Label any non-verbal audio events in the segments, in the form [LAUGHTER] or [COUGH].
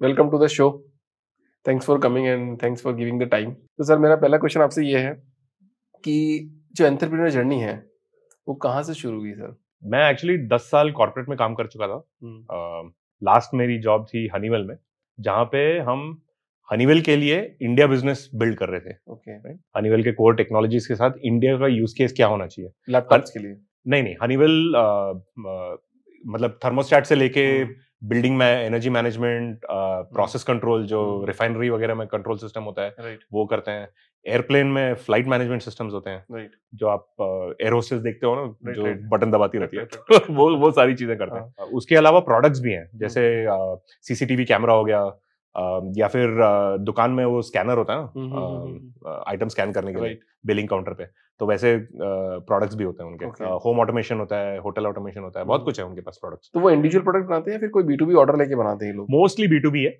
Welcome to the show thanks for coming and thanks for giving the time तो sir मेरा पहला question आपसे ये है कि जो एंटरप्रेन्योर जर्नी है वो कहाँ से शुरू हुई सर? मैं एक्चुअली दस साल कॉर्पोरेट में काम कर चुका था। लास्ट uh, मेरी जॉब थी हनीवेल में जहाँ पे हम हनीवेल के लिए इंडिया बिज़नेस बिल्ड कर रहे थे। Okay okay. हनीवेल के कोर टेक्नोलॉजीज़ के साथ इंडिया का यूज़ केस क्या होना चाहिए? लैपटॉप्स के लिए। नहीं नहीं हनीवेल मतलब थर्मोस्टैट से लेके बिल्डिंग में एनर्जी मैनेजमेंट प्रोसेस कंट्रोल जो रिफाइनरी वगैरह में कंट्रोल सिस्टम होता है right. वो करते हैं एयरप्लेन में फ़्लाइट मैनेजमेंट सिस्टम्स होते हैं right. जो आप एयर uh, होस्टेस देखते हो ना Right, जो right. बटन दबाती रहती है right, [LAUGHS] वो वो सारी चीज़ें करते हैं उसके अलावा प्रोडक्ट्स भी हैं जैसे सीसीटीवी कैमरा हो गया या फिर दुकान में वो स्कैनर होता है ना आइटम स्कैन करने के लिए Right. बिलिंग काउंटर पे। तो वैसे प्रोडक्ट्स भी होते हैं उनके। होम ऑटोमेशन होता है होटल ऑटोमेशन होता है बहुत हम्म। कुछ है उनके पास प्रोडक्ट्स तो वो इंडिविजुअल प्रोडक्ट बनाते हैं फिर कोई बी टू बी ऑर्डर लेके बनाते हैं लोग? मोस्टली बी टू बी है।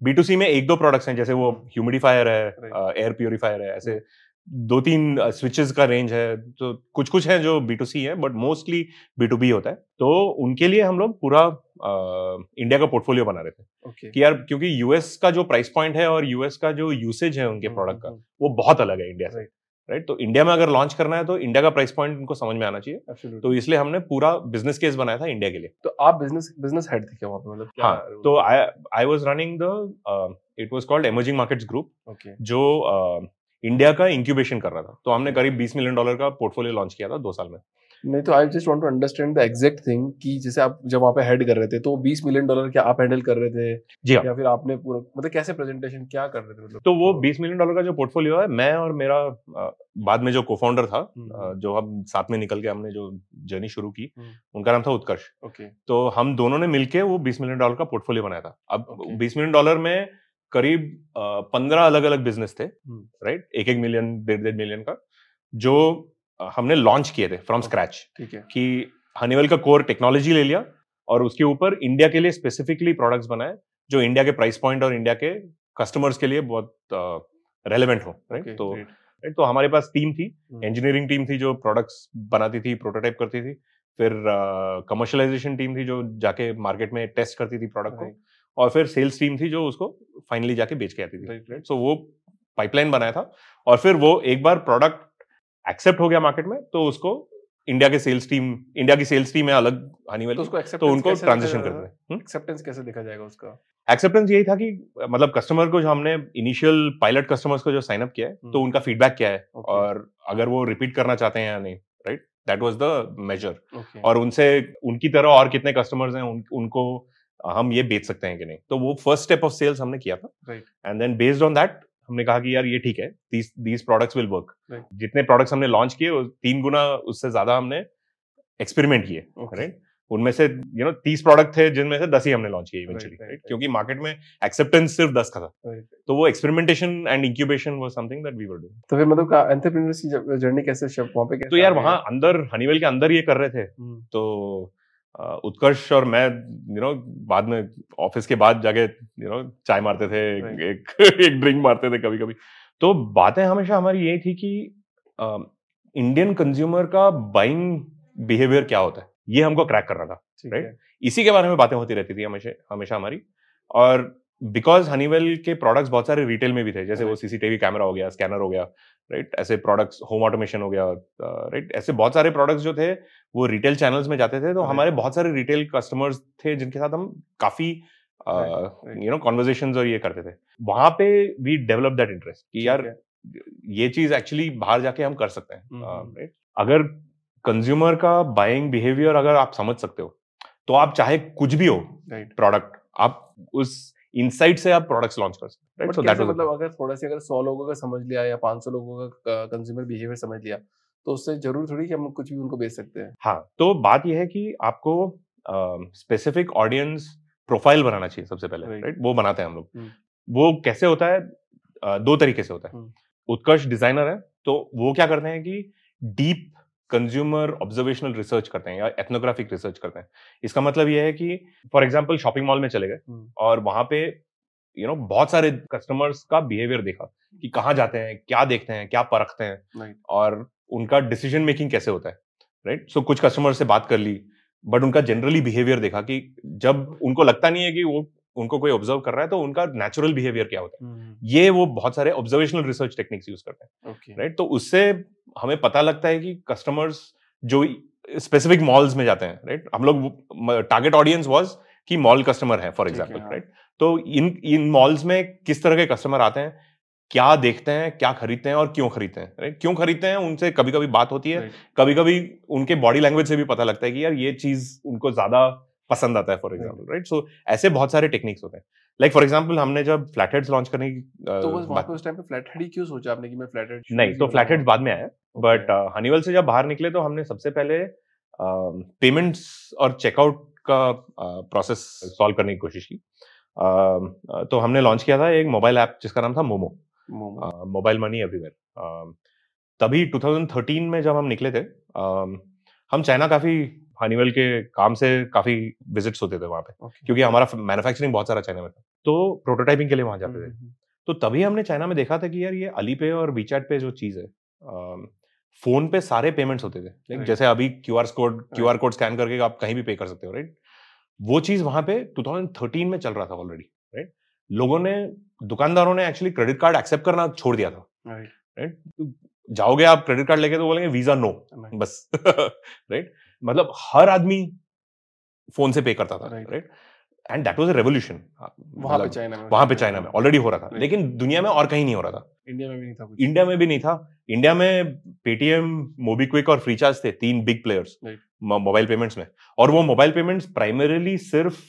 बी टू सी में एक दो प्रोडक्ट्स हैं जैसे वो ह्यूमिडिफायर है एयर प्योरीफायर है ऐसे दो तीन स्विचेस का रेंज है। तो कुछ कुछ है जो बी टू सी है but mostly B to B होता है। तो उनके लिए हम लोग पूरा इंडिया का पोर्टफोलियो बना रहे थे। ओके। कि यार क्योंकि यूएस का जो प्राइस पॉइंट है और यूएस का जो यूसेज है उनके प्रोडक्ट का वो बहुत अलग है इंडिया से Right. राइट तो इंडिया में अगर लॉन्च करना है तो इंडिया का प्राइस पॉइंट उनको समझ में आना चाहिए। Absolutely. तो इसलिए हमने पूरा बिज़नेस केस बनाया था इंडिया के लिए। तो आप बिज़नेस बिज़नेस हेड थे क्या वहाँ पे? मतलब हाँ तो I I was running the it was called emerging markets group जो इंडिया का इंक्यूबेशन कर रहा था। तो हमने करीब 20 मिलियन डॉलर का पोर्टफोलियो लॉन्च किया था दो साल में। नहीं तो I just want to understand the exact thing कि जैसे आप जब वहाँ पे हेड कर रहे थे तो 20 मिलियन डॉलर क्या आप हैंडल कर रहे थे? जी हाँ। या फिर आपने पूरा मतलब कैसे प्रेजेंटेशन क्या कर रहे थे मतलब? तो वो 20 मिलियन डॉलर का जो पोर्टफोलियो है मैं और मेरा बाद में जो को फाउंडर था हम्म। जो हम साथ में निकल के हमने जो जर्नी शुरू की हम्म। उनका नाम था उत्कर्ष। ओके तो हम दोनों ने मिलकर वो 20 मिलियन डॉलर का पोर्टफोलियो बनाया था। अब बीस मिलियन डॉलर में करीब पंद्रह अलग अलग बिज़नेस थे हम्म। राइट एक एक मिलियन डेढ़ डेढ़ मिलियन का जो हमने लॉन्च किए थे फ्रॉम स्क्रैच कि हनीवेल का कोर टेक्नोलॉजी ले लिया और उसके ऊपर इंडिया के लिए स्पेसिफिकली प्रोडक्ट्स बनाए जो इंडिया के प्राइस पॉइंट और इंडिया के कस्टमर्स के लिए बहुत रेलिवेंट हो राइट तो right? तो हमारे पास टीम थी। इंजीनियरिंग टीम थी जो प्रोडक्ट्स बनाती थी प्रोटोटाइप करती थी फिर कमर्शलाइजेशन टीम थी जो जाके मार्केट में टेस्ट करती थी प्रोडक्ट को और फिर सेल्स टीम थी जो उसको फाइनली जाके बेच के आती थी right. सो वो पाइपलाइन बनाया था और फिर वो एक बार प्रोडक्ट एक्सेप्ट हो गया मार्केट में तो उसको इंडिया के सेल्स टीम इंडिया की सेल्स टीम है अलग हनीवेल तो उसको तो उनको ट्रांजिशन करते हैं। एक्सेप्टेंस कैसे देखा जाएगा उसका? एक्सेप्टेंस यही था कि मतलब कस्टमर को जो हमने इनिशियल पायलट कस्टमर्स को जो साइन अप किया है तो हम्म। उनका फीडबैक क्या है? Okay. और अगर वो रिपीट करना चाहते हैं या नहीं right that was the major और उनसे उनकी तरह और कितने कस्टमर्स हैं उन, उनको हम ये बेच सकते हैं कि नहीं? तो वो फ़र्स्ट स्टेप ऑफ़ सेल्स हमने किया था। And then based on that हमने कहा कि यार ये ठीक है these these products will work जितने प्रोडक्ट्स हमने लॉन्च किए तीन गुना उससे ज़्यादा हमने एक्सपेरिमेंट किए राइट उनमें से यू नो तीस प्रोडक्ट थे जिनमें से दस ही हमने लॉन्च किए इवेंचुअली राइट. क्योंकि मार्केट में एक्सेप्टेंस सिर्फ़ दस का था. तो वो experimentation and incubation was something that we were doing तो फिर मतलब एंटरप्रेन्योर्स की जर्नी कैसे वहाँ पे कैसे तो यार वहाँ अंदर हनीवेल के अंदर ये कर रहे थे। हम्म, तो उत्कर्ष और मैं यू नो बाद में ऑफ़िस के बाद जाके यू नो चाय मारते थे एक एक [LAUGHS] ड्रिंक मारते थे कभी कभी तो बातें हमेशा हमारी ये थी कि इंडियन कंज्यूमर का बाइंग बिहेवियर क्या होता है? ये हमको क्रैक करना था राइट इसी के बारे में बातें होती रहती थी हमेशा हमेशा हमारी। और बिकॉज़ हनीवेल के प्रोडक्ट्स बहुत सारे रिटेल में भी थे जैसे वो सीसीटीवी कैमरा हो गया स्कैनर हो गया राइट ऐसे प्रोडक्ट्स होम ऑटोमेशन हो गया राइट ऐसे बहुत सारे प्रोडक्ट्स जो थे वो रिटेल चैनल्स में जाते थे तो Right. हमारे बहुत सारे रिटेल कस्टमर्स थे जिनके साथ हम काफ़ी. यू नो कॉन्वर्जेशन और ये करते थे। वहाँ पे वी डेवलप दैट इंटरेस्ट कि यार ये चीज़ एक्चुअली बाहर जाके हम कर सकते हैं। राइट अगर कंज्यूमर का बाइंग बिहेवियर अगर आप समझ सकते हो तो आप चाहे कुछ भी हो प्रोडक्ट आप उस इनसाइट से आप प्रोडक्ट्स लॉन्च कर सकते हैं कैसे मतलब अगर थोड़ा सी अगर सौ लोगों का समझ लिया या पाँच सौ लोगों का कंज्यूमर बिहेवियर समझ लिया तो उससे ज़रूर थोड़ी कि हम कुछ भी उनको बेच सकते हैं। हाँ तो बात यह है कि आपको स्पेसिफिक ऑडियंस प्रोफ़ाइल बनाना चाहिए सबसे पहले Right. राइट वो बनाते हैं हम लोग। हम्म। वो कैसे होता है? दो तरीके से होता है। हम्म। उत्कर्ष डिज़ाइनर है तो वो क्या करते हैं कि डीप कंज्यूमर ऑब्जर्वेशनल रिसर्च करते हैं या एथनोग्राफिक रिसर्च करते हैं। इसका मतलब ये है कि फॉर एग्ज़ाम्पल शॉपिंग मॉल में चले गए। और वहाँ पे यू नो बहुत सारे कस्टमर्स का बिहेवियर देखा कि कहाँ जाते हैं क्या देखते हैं क्या परखते हैं और उनका डिसीज़न मेकिंग कैसे होता है राइट सो कुछ कस्टमर से बात कर ली बट उनका जनरली बिहेवियर देखा कि जब उनको लगता नहीं है कि वो उनको कोई ऑब्ज़र्व कर रहा है तो उनका नेचुरल बिहेवियर क्या होता है? हम्म, ये वो बहुत सारे ऑब्जर्वेशनल रिसर्च टेक्निक्स यूज़ करते हैं राइट तो उससे हमें पता लगता है कि कस्टमर्स जो स्पेसिफिक मॉल्स में जाते हैं राइट हम लोग टारगेट ऑडियंस वाज कि मॉल कस्टमर है फॉर हाँ। राइट तो इन इन मॉल्स में किस तरह के कस्टमर आते हैं क्या देखते हैं क्या खरीदते हैं और क्यों खरीदते हैं राइट क्यों खरीदते हैं उनसे कभी कभी बात होती है कभी कभी उनके बॉडी लैंग्वेज से भी पता लगता है कि यार ये चीज़ उनको ज़्यादा पसंद आता है फॉर एग्ज़ाम्पल राइट सो ऐसे बहुत सारे टेक्निक्स होते हैं। लाइक फॉर एग्ज़ाम्पल हमने जब फ्लैट हेड्स लॉन्च करने की तो बस उस टाइम पे फ्लैट हेड ही क्यों सोचा आपने कि मैं फ्लैट हेड नहीं तो फ्लैट हेड्स बाद में आया। बट हनीवेल से जब बाहर निकले तो हमने सबसे पहले पेमेंट्स और चेकआउट का प्रोसेस सॉल्व करने की कोशिश की। तो हमने लॉन्च किया था एक मोबाइल ऐप जिसका नाम था Momo Momo mobile money everywhere तभी 2013 में जब हम निकले थे हम चाइना काफ़ी हनीवेल के काम से काफ़ी विजिट्स होते थे वहाँ पे ओके क्योंकि हमारा मैन्युफैक्चरिंग बहुत सारा चाइना में था तो प्रोटोटाइपिंग के लिए वहाँ जाते थे। हम्म, तो तभी हमने चाइना में देखा था कि यार ये अली पे और वीचैट पे जो चीज़ है फ़ोन पे सारे पेमेंट्स होते थे। लाइक जैसे अभी Q R code Q R code scan करके आप कहीं भी पे कर सकते हो राइट वो चीज़ वहाँ पे 2013 में चल रहा था ऑलरेडी राइट लोगों ने दुकानदारों ने एक्चुअली क्रेडिट कार्ड एक्सेप्ट करना छोड़ दिया था राइट जाओगे आप क्रेडिट कार्ड लेके तो बोलेंगे वीज़ा नो बस [LAUGHS] राइट मतलब हर आदमी फ़ोन से पे करता था right and that was a revolution वहाँ पे चाइना में वहाँ पे चाइना में ऑलरेडी हो रहा था। लेकिन दुनिया में और कहीं नहीं हो रहा था। इंडिया में भी नहीं था इंडिया में भी नहीं था। इंडिया में पेटीएम मोबीक्विक और फ्रीचार्ज थे तीन बिग प्लेयर्स मोबाइल पेमेंट्स में। और वो मोबाइल पेमेंट्स प्राइमरीली सिर्फ़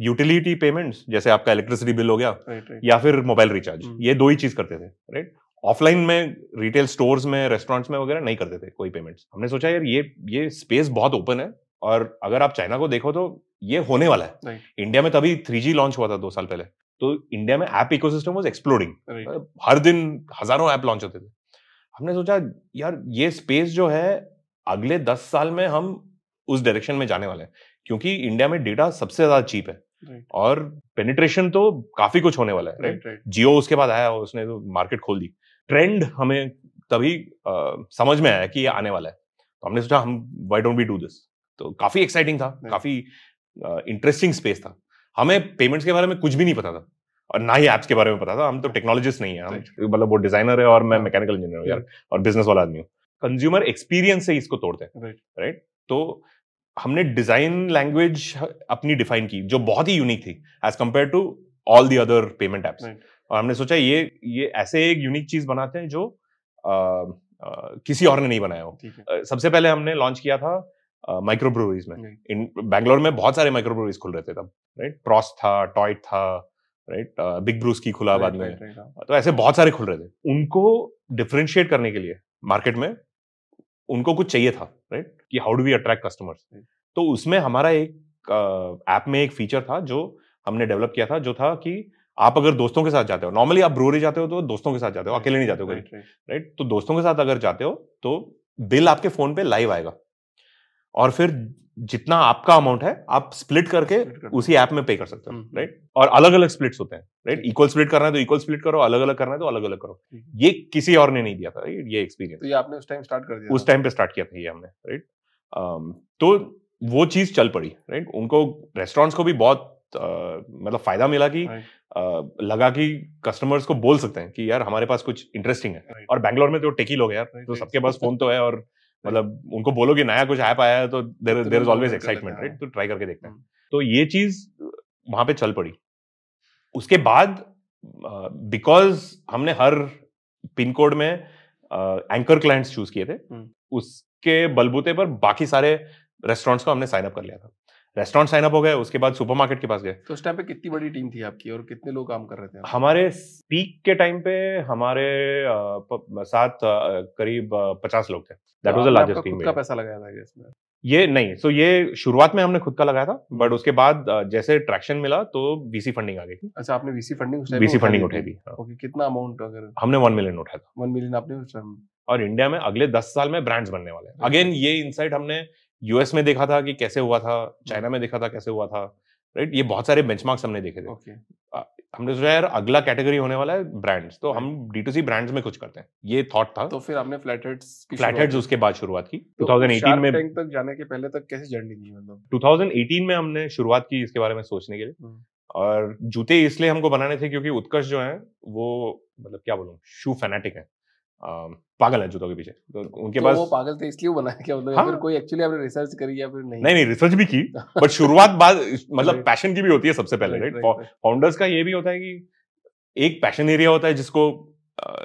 यूटिलिटी पेमेंट्स जैसे आपका इलेक्ट्रिसिटी बिल हो गया या फिर मोबाइल रिचार्ज हम्म। ये दो ही चीज़ करते थे राइट ऑफलाइन में रिटेल स्टोर्स में रेस्टोरेंट्स में वगैरह नहीं करते थे कोई पेमेंट्स हमने सोचा यार ये ये स्पेस बहुत ओपन है और अगर आप चाइना को देखो तो ये होने वाला है। इंडिया में तभी थ्री लॉन्च हुआ था दो साल पहले। तो इंडिया में ऐप इकोसिस्टम वाज एक्सप्लोडिंग हर दिन हज़ारों ऐप लॉन्च होते थे। हमने सोचा यार ये स्पेस जो है अगले दस साल में हम उस डायरेक्शन में जाने वाले हैं। क्योंकि इंडिया में डेटा सबसे ज़्यादा चीप है। और पेनिट्रेशन तो काफ़ी कुछ होने वाला है। जियो उसके बाद आया उसने तो मार्केट खोल दी। ट्रेंड हमें तभी अ, समझ में आया कि ये आने वाला है। तो हमने सोचा हम why don't be do this तो काफ़ी एक्साइटिंग था काफ़ी इंटरेस्टिंग स्पेस था। हमें पेमेंट्स के बारे में कुछ भी नहीं पता था और ना ही ऐप्स के बारे में पता था। हम तो टेक्नोलॉजिस्ट नहीं है हम मतलब वो डिज़ाइनर है और मैं हाँ। मैकेनिकल इंजीनियर हूँ यार और बिज़नेस वाला आदमी हूँ। कंज्यूमर एक्सपीरियंस से इसको तोड़ते हैं राइट तो हमने डिज़ाइन लैंग्वेज अपनी डिफाइन की जो बहुत ही यूनिक थी as compare to all the other payment apps. और हमने सोचा ये ये ऐसे एक यूनिक चीज़ बनाते हैं जो अ, अ, किसी और ने नहीं बनाया हो। सबसे पहले हमने लॉन्च किया था माइक्रो ब्रूवरीज में। इन बैंगलोर में बहुत सारे माइक्रो ब्रूवरीज खुल रहे थे तब राइट प्रॉस था टॉयट था राइट बिग ब्रूस की खुला बाद में। हाँ। तो ऐसे बहुत सारे खुल रहे थे। उनको डिफ्रेंशिएट करने के लिए मार्केट में उनको कुछ चाहिए था राइट कि how do we attract customers तो उसमें हमारा एक ऐप में एक फीचर था जो हमने डेवलप किया था जो था कि आप अगर दोस्तों के साथ जाते हो नॉर्मली आप ब्रोरी जाते हो तो दोस्तों के साथ जाते हो अकेले नहीं जाते हो कहीं। राइट राइट राइट तो दोस्तों के साथ अगर जाते हो तो बिल आपके फ़ोन पे लाइव आएगा। और फिर जितना आपका अमाउंट है आप स्प्लिट करके उसी ऐप में पे कर सकते हो हम्म। राइट और अलग अलग स्प्लिट्स होते हैं राइट इक्वल स्प्लिट करना है तो इक्वल स्प्लिट करो अलग अलग करना है तो अलग अलग करो ये किसी और ने नहीं दिया था? ये एक्सपीरियंस तो ये आपने उस टाइम स्टार्ट कर दिया उस टाइम पे स्टार्ट किया था ये हमने राइट तो वो चीज़ चल पड़ी राइट उनको रेस्टोरेंट्स को भी बहुत मतलब फ़ायदा मिला कि लगा कि कस्टमर्स को बोल सकते हैं कि यार हमारे पास कुछ इंटरेस्टिंग है। और बैंगलोर में तो टेकी लोग हैं यार तो सबके पास फ़ोन तो है और [LAUGHS] मतलब उनको बोलो कि नया कुछ ऐप आया है तो देर तो देर इज़ ऑलवेज कर लेते हैं, एक्साइटमेंट राइट हाँ। तो ट्राई करके देखते हैं। हम्म। तो ये चीज़ वहाँ पे चल पड़ी। उसके बाद बिकॉज़ हमने हर पिन कोड में एंकर क्लाइंट्स चूज़ किए थे हम्म। उसके बलबूते पर बाकी सारे रेस्टोरेंट्स को हमने साइन अप कर लिया था। रेस्टोरेंट साइन अप हो गए उसके बाद सुपरमार्केट के पास गए। तो उस टाइम पे कितनी बड़ी टीम थी आपकी और कितने लोग काम कर रहे थे हमारे पीक के टाइम पे हमारे साथ करीब पचास लोग थे। That was the largest team का पैसा लगाया था इसमें ये नहीं सो ये शुरुआत में हमने खुद का लगाया था बट उसके बाद जैसे ट्रैक्शन मिला तो वीसी फंडिंग आ गई थी। अच्छा आपने वीसी फंडिंग उस वीसी फंडिंग उठाई थी? हाँ। ओके कितना अमाउंट अगर हमने वन मिलियन उठाया था। वन मिलियन आपने उस टाइम और इंडिया में अगले दस साल में ब्रांड्स बनने वाले हैं। अगेन ये इनसाइट हमने यूएस में देखा था कि कैसे हुआ था चाइना में देखा था कैसे हुआ था राइट ये बहुत सारे बेंचमार्क्स हमने देखे थे। हमने सोचा यार अगला कैटेगरी होने वाला है ब्रांड्स तो हम डी टू सी ब्रांड्स में कुछ करते हैं। ये थॉट था। तो फिर आपने फ्लैट हेड्स की उसके बाद शुरुआत की। तो 2018 में तक जाने के पहले तक कैसी जर्नी थी मतलब? 2018 में हमने शुरुआत की इसके बारे में सोचने के लिए। और जूते इसलिए हमको बनाने थे क्योंकि उत्कर्ष जो है वो मतलब क्या बोलूँ शू फैनेटिक है। पागल है जूतों के पीछे। तो उनके तो पास वो पागल थे इसलिए बनाया क्या मतलब हाँ। कोई एक्चुअली आपने रिसर्च करी या फिर नहीं। नहीं नहीं रिसर्च भी की [LAUGHS] बट शुरुआत बाद मतलब पैशन की भी होती है सबसे पहले राइट. फाउंडर्स का ये भी होता है कि एक पैशन एरिया होता है जिसको